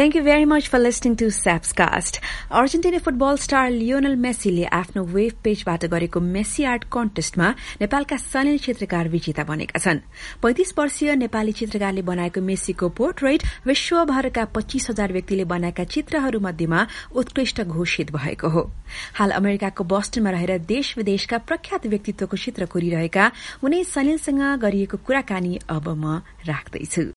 Thank you very much for listening to Sapscast. Argentina football star Lionel मेसीले आफ्नो web पेजबाट गरेको Messi art कन्टेस्टमा नेपालका सनिल चित्रकार विजेता बनेका छन्। पैंतिस वर्षीय नेपाली चित्रकारले बनाएको मेसीको पोर्ट्रेट विश्वभरका पच्चीस हजार व्यक्तिले बनाएका चित्रहरू मध्येमा उत्कृष्ट घोषित भएको हो। हाल अमेरिकाको बस्टनमा रहेर देश विदेशका प्रख्यात व्यक्तित्वको चित्र कोरिरहेका उनै सनिलसँग गरिएको कुराकानी अब म राख्दैछु।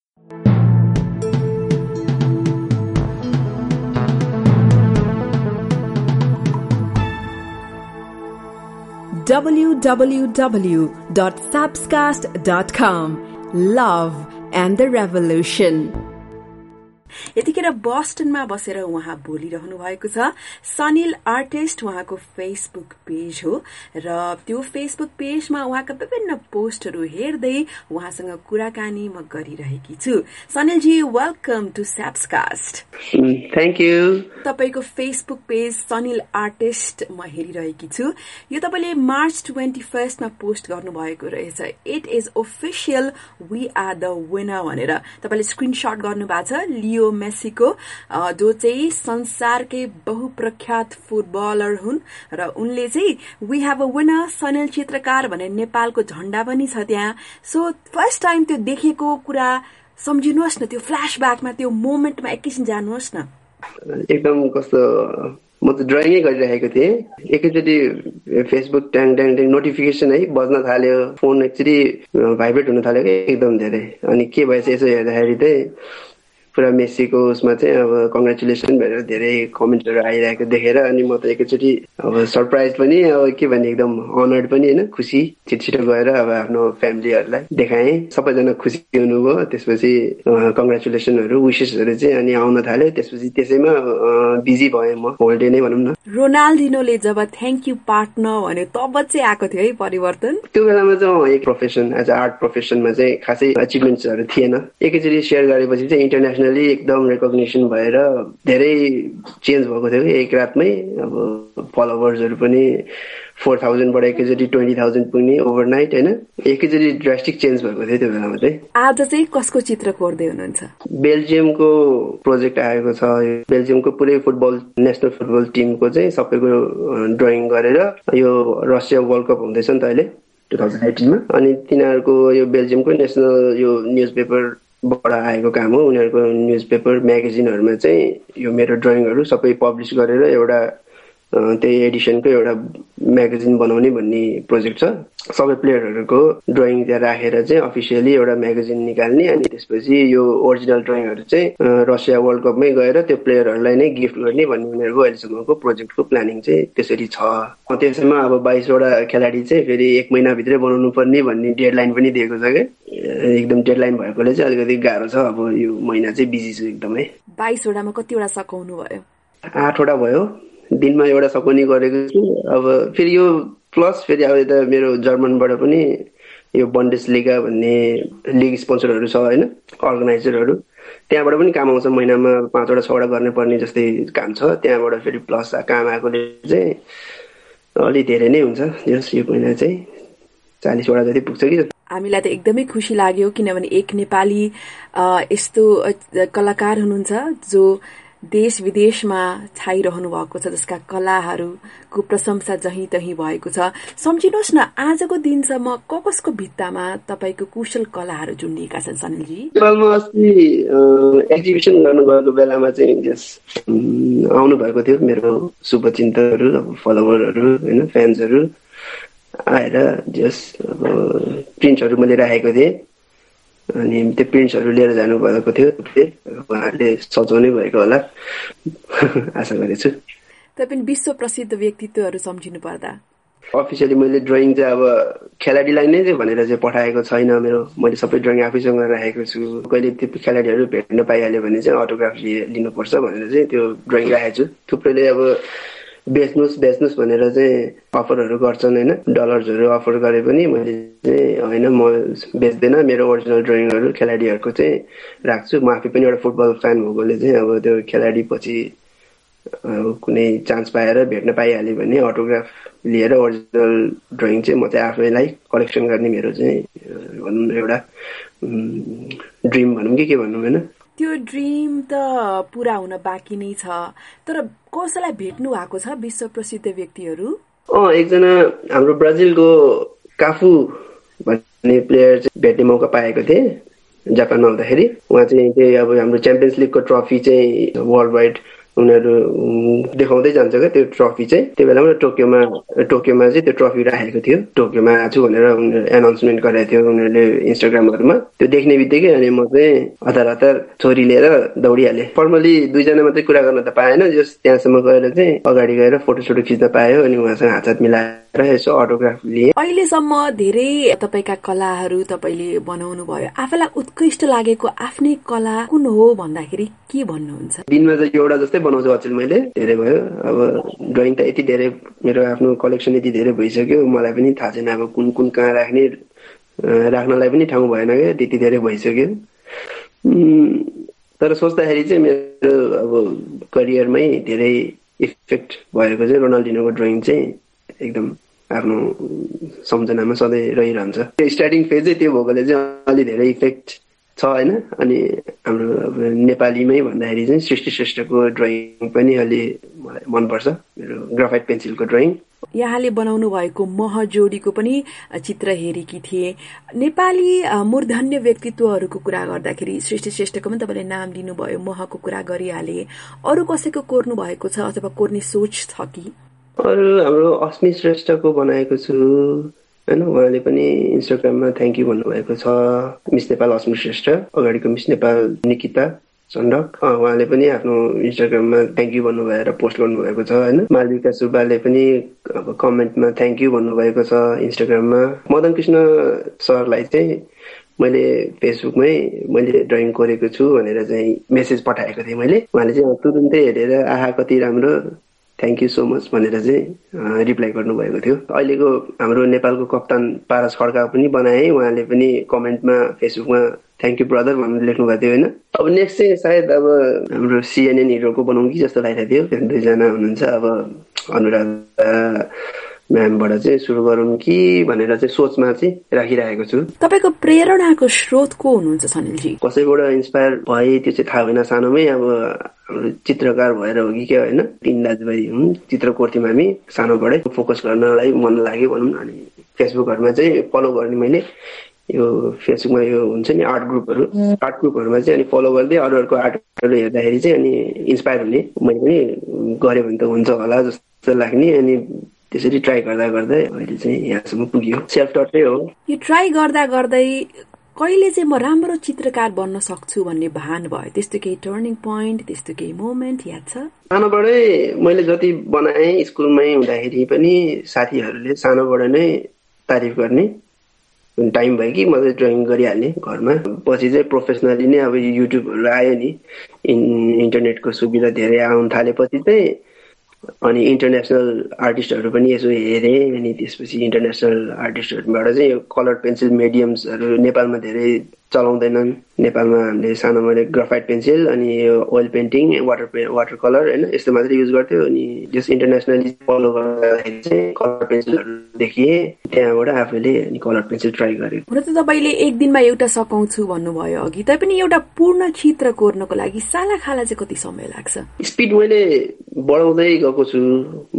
www.sapscast.com. Love and the Revolution. यतिखेर बस्टनमा बसेर उहाँ बोलिरहनु भएको छ। सनिल आर्टिस्ट उहाँको फेसबुक पेज हो र त्यो फेसबुक पेजमा उहाँका विभिन्न पोस्टहरू हेर्दै उहाँसँग कुराकानी म गरिरहेकी छु। सनिलजी welcome to Sapscast thank you तपाईँको फेसबुक पेज सनिल आर्टिस्ट म हेरिरहेकी छु। यो तपाईँले मार्च ट्वेन्टी फर्स्टमा पोस्ट गर्नुभएको रहेछ। It is official we are the winner भनेर। तपाईँले स्क्रिनसट गर्नुभएको छ लियो लियो मेसीको जो चाहिँ संसारकै बहुप्रख्यात फुटबलर हुन् र उनले चाहिँ we have a winner Sanil चित्रकार भनेर नेपालको झण्डा पनि छ त्यहाँ। सो फर्स्ट टाइम त्यो देखेको कुरा सम्झिनुहोस् न त्यो फ्ल्यासब्याकमा त्यो मोमेन्टमा एकैछिन जानुहोस् न। एकदम कस्तो म त ड्रइङै गरिरहेको थिएँ। एकैचोटि फेसबुक ट्याङ ट्याङ ट्याङ नोटिफिकेसन है बज्न थाल्यो। फोन एकचोटि भाइब्रेट हुन थाल्यो कि एकदम धेरै। अनि के भएछ यसो हेर्दाखेरि चाहिँ पुरा मेसीको उसमा चाहिँ अब कङ्ग्रेचुलेसन भनेर धेरै कमेन्टहरू आइरहेको देखेर अनि म त एकैचोटि अब सरप्राइज पनि अब के भने एकदम अनर्ड पनि होइन खुसी छिटो छिटो गएर अब आफ्नो फ्यामिलीहरूलाई देखाएँ। सबैजना खुसी हुनुभयो। त्यसपछि कङ्ग्रेचुलेसनहरू विसेसहरू चाहिँ अनि आउन थाल्यो। त्यसपछि त्यसैमा बिजी भएँ म। होल डे नै भनौँ न। रोनाल्डिनोले जब थ्याङ्क यू पार्टनर भन्यो तब चाहिँ आएको थियो है परिवर्तन? त्यो बेलामा चाहिँ एक प्रोफेसन एज अ आर्ट प्रोफेसनमा चाहिँ खासै अचिभमेन्ट्सहरू थिएन। एकैचोटि सेयर गरेपछि चाहिँ इन्टरनेसनल इन्टरनेसनली एकदम रेकग्नेसन भएर धेरै चेन्ज भएको थियो कि एक रातमै अब फलोवर्सहरू पनि फोर थाउजन्डबाट एकैचोटि ट्वेन्टी थाउजन्ड पुग्ने ओभरनाइट होइन? एकैचोटि ड्रास्टिक चेन्ज भएको थियो त्यो बेलामा चाहिँ। आज चाहिँ कसको चित्र कोर्दै हुनुहुन्छ? बेल्जियमको प्रोजेक्ट आएको छ। बेल्जियमको पुरै फुटबल नेसनल फुटबल टिमको चाहिँ सबैको ड्रइङ गरेर यो रसिया वर्ल्ड कप हुँदैछ नि त अहिले टु थाउजन्ड एटिनमा अनि तिनीहरूको यो बेल्जियमको नेसनल यो न्युज पेपर बाट आएको काम हो। उनीहरूको न्युज पेपर म्यागजिनहरूमा चाहिँ यो मेरो ड्रइङहरू सबै पब्लिस गरेर एउटा त्यही एडिसनको एउटा म्यागजिन बनाउने भन्ने प्रोजेक्ट छ। सबै प्लेयरहरूको ड्रइङ त्यहाँ राखेर चाहिँ अफिसियली एउटा म्यागजिन निकाल्ने अनि त्यसपछि यो ओरिजिनल ड्रइङहरू चाहिँ रसिया वर्ल्ड कपमै गएर त्यो प्लेयरहरूलाई नै गिफ्ट गर्ने भन्ने उनीहरूको अहिलेसम्मको प्रोजेक्टको प्लानिङ चाहिँ त्यसरी छ। त्यसैमा अब बाइसवटा खेलाडी चाहिँ फेरि एक महिनाभित्रै बनाउनु पर्ने भन्ने डेडलाइन पनि दिएको छ क्या। एकदम डेडलाइन भएकोले चाहिँ अलिकति गाह्रो छ। अब यो महिना चाहिँ बिजी छु एकदमै। बाइसवटामा कतिवटा सघाउनु भयो आठवटा भयो। दिनमा एउटा सकुनी गरेको छु। अब फेरि यो प्लस फेरि अब यता मेरो जर्मनबाट पनि यो बन्डेस लिगा भन्ने लिग स्पोन्सरहरू छ होइन? अर्गनाइजरहरू त्यहाँबाट पनि काम आउँछ महिनामा पाँचवटा छवटा गर्ने पर्ने जस्तै काम छ। त्यहाँबाट फेरि प्लस काम आएकोले चाहिँ अलिक धेरै नै हुन्छ। यो महिना चाहिँ। चालिसवटा जति पुग्छ कि हामीलाई त एकदमै खुसी लाग्यो किनभने एक नेपाली यस्तो कलाकार हुनुहुन्छ जो देश विदेशमा छाइरहनु भएको छ जसका कलाहरूको प्रशंसा जहीँ तहीँ भएको छ। सम्झिनुहोस् न आजको दिनसम्म क कसको भित्तामा तपाईँको कुशल कलाहरू झुन्डिएका छन् सनिलजी? नेपालमा अस्ति एक्जिबिसन गर्नु गएको बेलामा चाहिँ आउनु भएको थियो मेरो शुभचिन्तकहरू फलोवरहरू होइन फ्यान्सहरू आएर जस अब प्रिन्ट्सहरू मैले राखेको थिएँ। अनि त्यो प्रिन्ट्सहरू लिएर जानुभएको थियो। उहाँहरूले सजाउनै भएको होला। आशा गरेछु तपाईँ विश्व प्रसिद्ध व्यक्तित्वहरू सम्झिनु पर्दा। अफिसियली मैले ड्रइङ चाहिँ अब खेलाडीलाई नै चाहिँ भनेर चाहिँ पठाएको छैन मेरो। मैले सबै ड्रइङ आफैसँग राखेको छु। कहिले त्यो खेलाडीहरू भेट्न पाइहाल्यो भने चाहिँ अटोग्राफ लिनुपर्छ भनेर चाहिँ त्यो ड्रइङ राखेको छु। थुप्रैले अब बेच्नुहोस् बेच्नुहोस् भनेर चाहिँ अफरहरू गर्छन् होइन? डलर्सहरू अफर गरे पनि मैले चाहिँ होइन म बेच्दैन। मेरो ओरिजिनल ड्रइङहरू खेलाडीहरूको चाहिँ राख्छु। म आफै पनि एउटा फुटबल फ्यान भएकोले चाहिँ अब त्यो खेलाडी पछि कुनै चान्स पाएर भेट्न पाइहाल्यो भने अटोग्राफ लिएर ओरिजिनल ड्रइङ चाहिँ म चाहिँ आफैलाई कलेक्सन गर्ने मेरो चाहिँ भनौँ न एउटा ड्रिम भनौँ कि के भनौँ होइन? त्यो ड्रिम त पुरा हुन बाँकी नै छ। तर कसैलाई भेट्नु भएको छ विश्व प्रसिद्ध व्यक्तिहरू? एकजना हाम्रो ब्राजिलको काफु भन्ने प्लेयर भेट्ने मौका पाएको थिएँ जापानमा हुँदाखेरि। उहाँ चाहिँ त्यही अब हाम्रो च्याम्पियन्स लिगको ट्रफी चाहिँ वर्ल्ड वाइड उनीहरू देखाउँदै जान्छ क्या त्यो ट्रफी चाहिँ। त्यो बेलामा टोकियोमा टोकियोमा चाहिँ त्यो ट्रफी राखेको थियो। टोकियोमा आएको छु भनेर उनीहरू एनाउन्समेन्ट गरेको थियो उनीहरूले इन्स्टाग्रामहरूमा त्यो देख्ने बित्तिकै अनि म चाहिँ हतार हतार छोरी लिएर दौडिहालेँ। फर्मली दुईजना मात्रै कुरा गर्न त पाएन। जस त्यहाँसम्म गएर चाहिँ अगाडि गएर फोटो सोटो खिच्न पायो अनि उहाँसँग हात हात मिलाएर यसो अटोग्राफ लिएँ। अहिलेसम्म धेरै तपाईँका कलाहरू तपाईँले बनाउनु भयो आफैलाई उत्कृष्ट लागेको आफ्नै कला कुन हो भन्दाखेरि के भन्नुहुन्छ? दिनमा चाहिँ एउटा जस्तै बनाउँछु अचेल मैले धेरै भयो। अब ड्रइङ त यति धेरै मेरो आफ्नो कलेक्सन यति धेरै भइसक्यो मलाई पनि थाहा छैन अब कुन कुन कहाँ राख्ने राख्नलाई पनि ठाउँ भएन क्या त्यति धेरै भइसक्यो। तर सोच्दाखेरि चाहिँ मेरो अब करियरमै धेरै इफेक्ट भएको चाहिँ रोनाल्डिनोको ड्रइङ चाहिँ एकदम आफ्नो सम्झनामा सधैँ रहिरहन्छ। त्यो स्टार्टिङ फेज चाहिँ त्यो भएकोले चाहिँ अलि धेरै इफेक्ट छ होइन? अनि हाम्रो अब नेपालीमै भन्दाखेरि चाहिँ सृष्टि श्रेष्ठको ड्रइङ पनि अलि मलाई मनपर्छ मेरो ग्राफाइट पेन्सिलको ड्रइङ यहाँले बनाउनु भएको मह जोडीको पनि चित्र हेरेकी थिए। नेपाली मूर्धन्य व्यक्तित्वहरूको कुरा गर्दाखेरि सृष्टि श्रेष्ठको पनि तपाईँले नाम लिनुभयो महको कुरा गरिहाले। अरू कसैको कोर्नु भएको छ अथवा कोर्ने सोच छ कि? अरू हाम्रो अस्मि श्रेष्ठको बनाएको छु होइन उहाँले पनि इन्स्टाग्राममा थ्याङ्क यू भन्नुभएको छ मिस नेपाल अस्मी श्रेष्ठ अगाडिको मिस नेपाल निकिता चण्डक उहाँले पनि आफ्नो इन्स्टाग्राममा थ्याङ्क यू भन्नुभएर पोस्ट गर्नुभएको छ होइन। मालविका सुब्बाले पनि अब कमेन्टमा थ्याङ्क यू भन्नुभएको छ इन्स्टाग्राममा मदन कृष्ण सरलाई चाहिँ मैले फेसबुकमै मैले ड्रइङ गरेको छु भनेर चाहिँ मेसेज पठाएको थिएँ मैले। उहाँले चाहिँ तुरुन्तै हेरेर आहा कति राम्रो थ्याङ्क यू सो मच भनेर चाहिँ रिप्लाई गर्नुभएको थियो। अहिलेको हाम्रो नेपालको कप्तान पारस खड्का पनि बनाए उहाँले पनि कमेन्टमा फेसबुकमा थ्याङ्क यू ब्रदर भनेर लेख्नु भएको थियो होइन? अब नेक्स्ट चाहिँ सायद अब हाम्रो सिएनएन हिरोको बनाउँ कि जस्तो लागिरहेको थियो। दुईजना हुनुहुन्छ। अब अनुराधा म्यामबाट चाहिँ सुरु गरौँ कि भनेर चाहिँ सोचमा चाहिँ राखिरहेको छु। तपाईँको प्रेरणाको स्रोत को हुनुहुन्छ सनिलजी? कसैबाट इन्सपायर भए त्यो चाहिँ थाहा भएन सानोमै अब हाम्रो चित्रकार भएर हो कि क्या होइन? तिन दाजुभाइ हुन् चित्र कोर्थ्यौँ हामी सानोबाटै फोकस गर्नलाई मन लाग्यो भनौँ अनि फेसबुकहरूमा चाहिँ फलो गर्ने मैले। यो फेसबुकमा यो हुन्छ नि आर्ट ग्रुपहरू आर्ट ग्रुपहरूमा चाहिँ अनि फलो गर्दै अरूहरूको आर्टहरू हेर्दाखेरि चाहिँ अनि इन्सपायर हुने मैले पनि गऱ्यो भने त हुन्छ होला जस्तो लाग्ने अनि त्यसरी ट्राई गर्दा गर्दै अहिले चाहिँ यहाँसम्म पुग्यो। सेल्फ टटै हो। यो ट्राई गर्दा गर्दै कहिले चाहिँ म राम्रो चित्रकार बन्न सक्छु भन्ने भान भयो। त्यस्तो केही टर्निङ पोइन्ट त्यस्तो केही मोमेन्ट याद छ? सानोबाटै मैले जति बनाएँ स्कुलमै हुँदाखेरि पनि साथीहरूले सानोबाट नै तारिफ गर्ने टाइम भयो कि म चाहिँ ड्रइङ गरिहाल्ने घरमा। पछि चाहिँ प्रोफेसनली नै अब युट्युबहरू आयो नि। इन्टरनेटको सुविधा धेरै आउनु थालेपछि चाहिँ अनि इन्टरनेसनल आर्टिस्टहरू पनि यसो हेरेँ अनि त्यसपछि इन्टरनेसनल आर्टिस्टहरूबाट चाहिँ यो कलर पेन्सिल मिडियम्सहरू नेपालमा धेरै चलाउँदैनन्। नेपालमा हामीले सानोमा ग्राफाइट पेन्सिल अनि यो oil painting water water colour होइन यस्तो मात्रै युज गर्थ्यो। अनि जस इन्टरनेसनली फलो गर्दाखेरि चाहिँ कलर पेन्सिलहरू देखिए। त्यहाँबाट आफूले अनि कलर पेन्सिल ट्राई गरेँ। हुन त तपाईँले एक दिनमा एउटा सकाउँछु भन्नुभयो अघि। तैपनि एउटा पूर्ण चित्र कोर्नको लागि साला खाला चाहिँ कति समय लाग्छ? स्पिड मैले बढाउँदै गएको छु।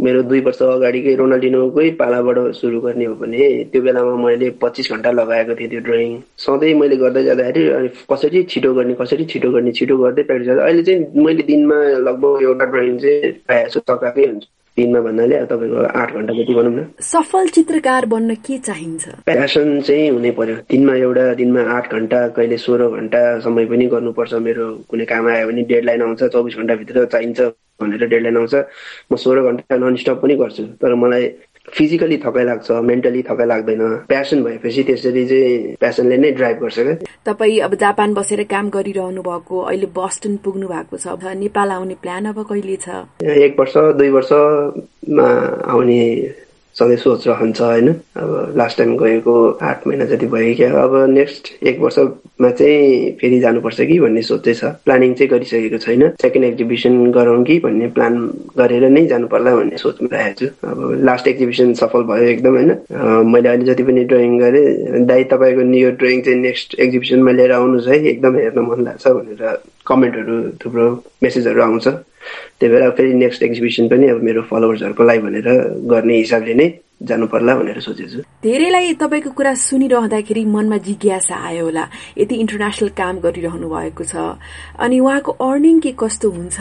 मेरो दुई वर्ष अगाडिकै रोनाल्डिनोकै पालाबाट सुरु गर्ने हो भने त्यो बेलामा मैले पच्चिस घन्टा लगाएको थिएँ त्यो ड्रइङ। सधैँ मैले गर्दै जाँदाखेरि अनि कसरी छिटो गर्ने कसरी छिटो गर्ने छिटो गर्दै प्र्याक्टिस अहिले चाहिँ मैले दिनमा लगभग एउटा ड्रइङ चाहिँ प्रायः जस्तो सकाएकै हुन्छ। दिनमा भन्नाले तपाईँको आठ घन्टा जति भनौँ न। सफल चित्रकार बन्न के चाहिन्छ? प्यासन चाहिँ हुनै पर्यो। दिनमा एउटा दिनमा आठ घन्टा कहिले सोह्र घन्टा समय पनि गर्नुपर्छ। मेरो कुनै काम आयो भने डेड लाइन आउँछ चौबिस घन्टाभित्र चाहिन्छ भनेर डेड लाइन आउँछ। म सोह्र घन्टा ननस्टप पनि गर्छु। तर मलाई फिजिकली थकाइ लाग्छ मेन्टली थकाइ लाग्दैन। प्यासन भएपछि त्यसरी चाहिँ प्यासनले नै ड्राइभ गर्छ क्या। तपाईँ अब जापान बसेर काम गरिरहनु भएको अहिले बस्टन पुग्नु भएको छ नेपाल आउने प्लान अब कहिले छ? एक वर्ष दुई वर्षमा आउने सधैँ सोच रहन्छ होइन। अब लास्ट टाइम गएको आठ महिना जति भयो क्या अब नेक्स्ट एक वर्षमा चाहिँ फेरि जानुपर्छ कि भन्ने सोच चाहिँ छ। प्लानिङ चाहिँ गरिसकेको छैन। सेकेन्ड एक्जिबिसन गरौँ कि भन्ने प्लान गरेर नै जानु पर्ला भन्ने सोचमा राखेको छु। अब लास्ट एक्जिबिसन सफल भयो एकदम होइन। मैले अहिले जति पनि ड्रइङ गरेँ दाइ तपाईँको यो ड्रइङ चाहिँ नेक्स्ट एक्जिबिसनमा लिएर आउनुहोस् है। एकदम हेर्न मन लाग्छ भनेर कमेन्टहरू थुप्रो मेसेजहरू आउँछ। त्यही भएर फेरि नेक्स्ट एक्जिबिसन पनि अब मेरो फलोवर्सहरूको लागि भनेर गर्ने हिसाबले नै जानु पर्ला भनेर सोचेको छु। धेरैलाई तपाईँको कुरा सुनिरहँदाखेरि मनमा जिज्ञासा आयो होला। यति इन्टरनेसनल काम गरिरहनु भएको छ। अनि उहाँको अर्निङ के कस्तो हुन्छ?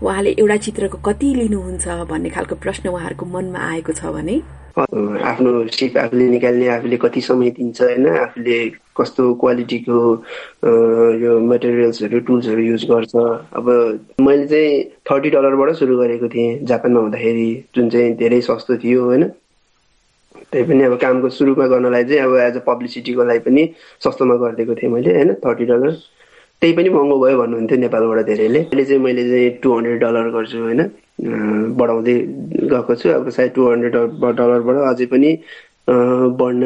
उहाँले एउटा चित्रको कति लिनुहुन्छ भन्ने खालको प्रश्न उहाँहरूको मनमा आएको छ भने? आफ्नो सिप आफूले निकाल्ने आफूले कति समय दिन्छ होइन आफूले कस्तो क्वालिटीको यो मटेरियल्सहरू टुल्सहरू युज गर्छ। अब मैले चाहिँ थर्टी डलरबाट सुरु गरेको थिएँ जापानमा हुँदाखेरि जुन चाहिँ धेरै सस्तो थियो होइन। त्यही पनि अब कामको सुरुमा गर्नलाई चाहिँ अब एज अ पब्लिसिटीको लागि पनि सस्तोमा गरिदिएको थिएँ मैले होइन थर्टी डलर त्यही पनि महँगो भयो भन्नुहुन्थ्यो नेपालबाट धेरैले। अहिले चाहिँ मैले चाहिँ टु हन्ड्रेड डलर गर्छु होइन? बढाउँदै गएको छु। अब सायद टु हन्ड्रेड डलरबाट अझै पनि बढ्न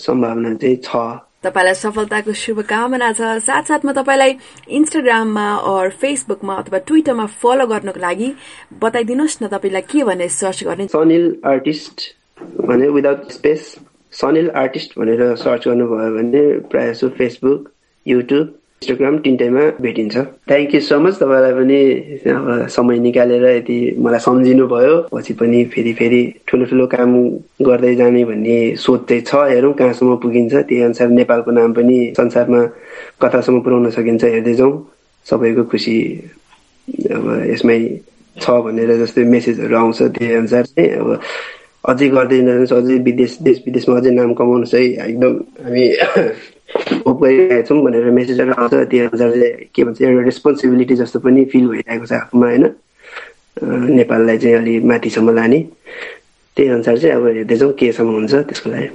सम्भावना चाहिँ छ। तपाईँलाई सफलताको शुभकामना छ। साथसाथमा तपाईँलाई इन्स्टाग्राममा अर फेसबुकमा अथवा ट्विटरमा फलो गर्नको लागि बताइदिनुहोस् न तपाईँलाई के भनेर सर्च गर्ने। सनिल आर्टिस्ट भने विदाउट स्पेस सनिल आर्टिस्ट भनेर सर्च गर्नुभयो भने प्रायः जसो फेसबुक युट्युब इन्स्टाग्राम तिनटैमा भेटिन्छ। थ्याङ्क यू सो मच तपाईँलाई पनि अब समय निकालेर यति मलाई सम्झिनु भयो पछि पनि फेरि फेरि ठुलो ठुलो काम गर्दै जाने भन्ने सोच चाहिँ छ। हेरौँ कहाँसम्म पुगिन्छ। त्यही अनुसार नेपालको नाम पनि संसारमा कतासम्म पुर्याउन सकिन्छ हेर्दै जाउँ सबैको खुसी अब यसमै छ भनेर जस्तै मेसेजहरू आउँछ। त्यही अनुसार चाहिँ अब अझै गर्दै जानुहोस्। अझै विदेश देश विदेशमा अझै नाम कमाउनुहोस् है। एकदम हामी होप गरिरहेका छौँ भनेर मेसेजहरू आउँछ। त्यो अनुसार के भन्छ एउटा रेस्पोन्सिबिलिटी जस्तो पनि फिल भइरहेको छ आफूमा होइन? नेपाललाई चाहिँ अलि माथिसम्म लाने। त्यही अनुसार चाहिँ अब हेर्दै जाउँ केसम्म हुन्छ त्यसको लागि।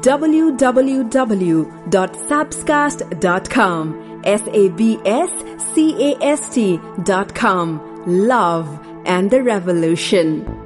www.sabscast.com S A B S C A S T dot com. Love. And the revolution.